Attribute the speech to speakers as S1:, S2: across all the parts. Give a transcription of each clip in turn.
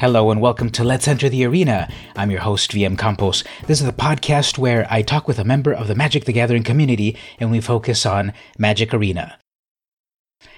S1: Hello and welcome to Let's Enter the Arena. I'm your host, VM Campos. This is the podcast where I talk with a member of the Magic the Gathering community and we focus on Magic Arena.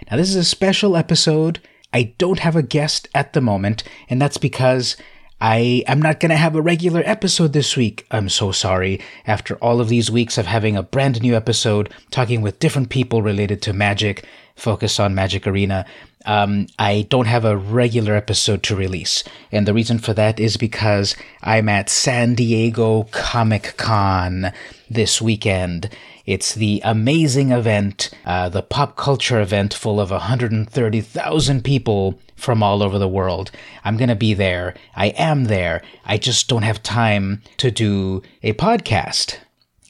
S1: Now, this is a special episode. I don't have a guest at the moment, and that's because I am not going to have a regular episode this week. I'm so sorry. After all of these weeks of having a brand new episode, talking with different people related to Magic, focus on Magic Arena, um, I don't have a regular episode to release. And the reason for that is because I'm at San Diego Comic Con this weekend. It's the amazing event, uh, the pop culture event full of 130,000 people from all over the world. I'm going to be there. I am there. I just don't have time to do a podcast.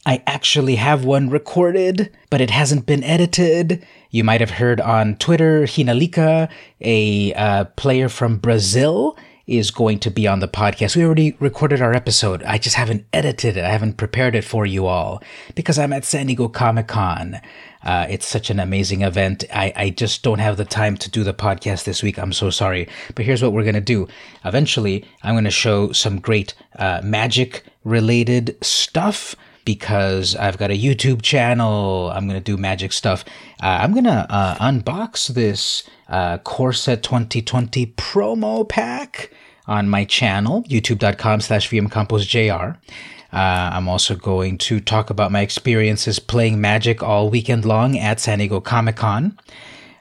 S1: I actually have one recorded, but it hasn't been edited. You might have heard on Twitter, Hinalika, a uh, player from Brazil, is going to be on the podcast. We already recorded our episode. I just haven't edited it. I haven't prepared it for you all because I'm at San Diego Comic Con. Uh, it's such an amazing event. I, I just don't have the time to do the podcast this week. I'm so sorry. But here's what we're going to do. Eventually, I'm going to show some great uh, magic related stuff because I've got a YouTube channel. I'm going to do magic stuff. Uh, I'm going to uh, unbox this uh, Core Set 2020 promo pack on my channel, youtube.com slash vmcamposjr. Uh, I'm also going to talk about my experiences playing Magic all weekend long at San Diego Comic Con.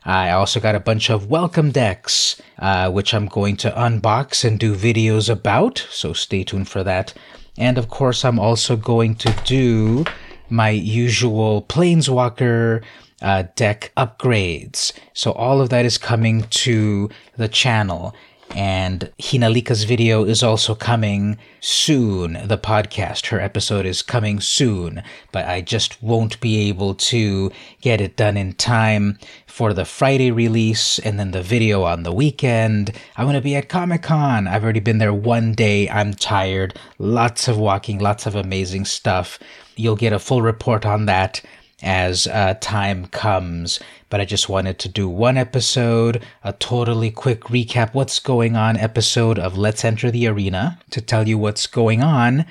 S1: I also got a bunch of welcome decks, uh, which I'm going to unbox and do videos about, so stay tuned for that. And of course, I'm also going to do my usual Planeswalker uh, deck upgrades. So all of that is coming to the channel. And Hinalika's video is also coming soon. The podcast, her episode is coming soon, but I just won't be able to get it done in time for the Friday release and then the video on the weekend. I'm going to be at Comic Con. I've already been there one day. I'm tired. Lots of walking, lots of amazing stuff. You'll get a full report on that as uh, time comes. But I just wanted to do one episode, a totally quick recap what's going on episode of Let's Enter the Arena to tell you what's going on.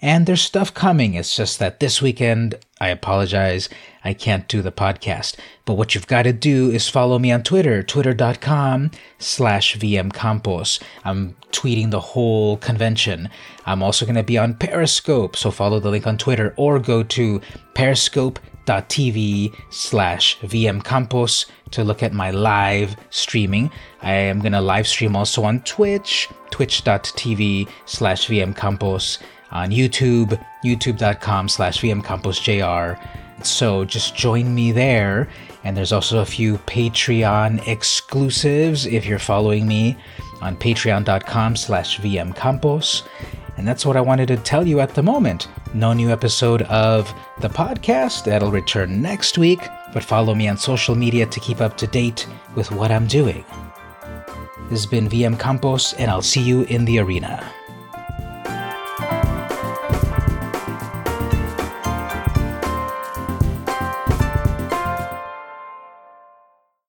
S1: And there's stuff coming. It's just that this weekend, I apologize, I can't do the podcast. But what you've got to do is follow me on Twitter, twitter.com slash vmcampos. I'm tweeting the whole convention. I'm also going to be on Periscope, so follow the link on Twitter or go to periscope.tv slash vmcampos to look at my live streaming. I am going to live stream also on Twitch, twitch.tv slash vmcampos on YouTube, youtube.com slash vmcamposjr. So just join me there. And there's also a few Patreon exclusives if you're following me on patreon.com slash vmcampos. And that's what I wanted to tell you at the moment. No new episode of the podcast. That'll return next week. But follow me on social media to keep up to date with what I'm doing. This has been VM Campos, and I'll see you in the arena.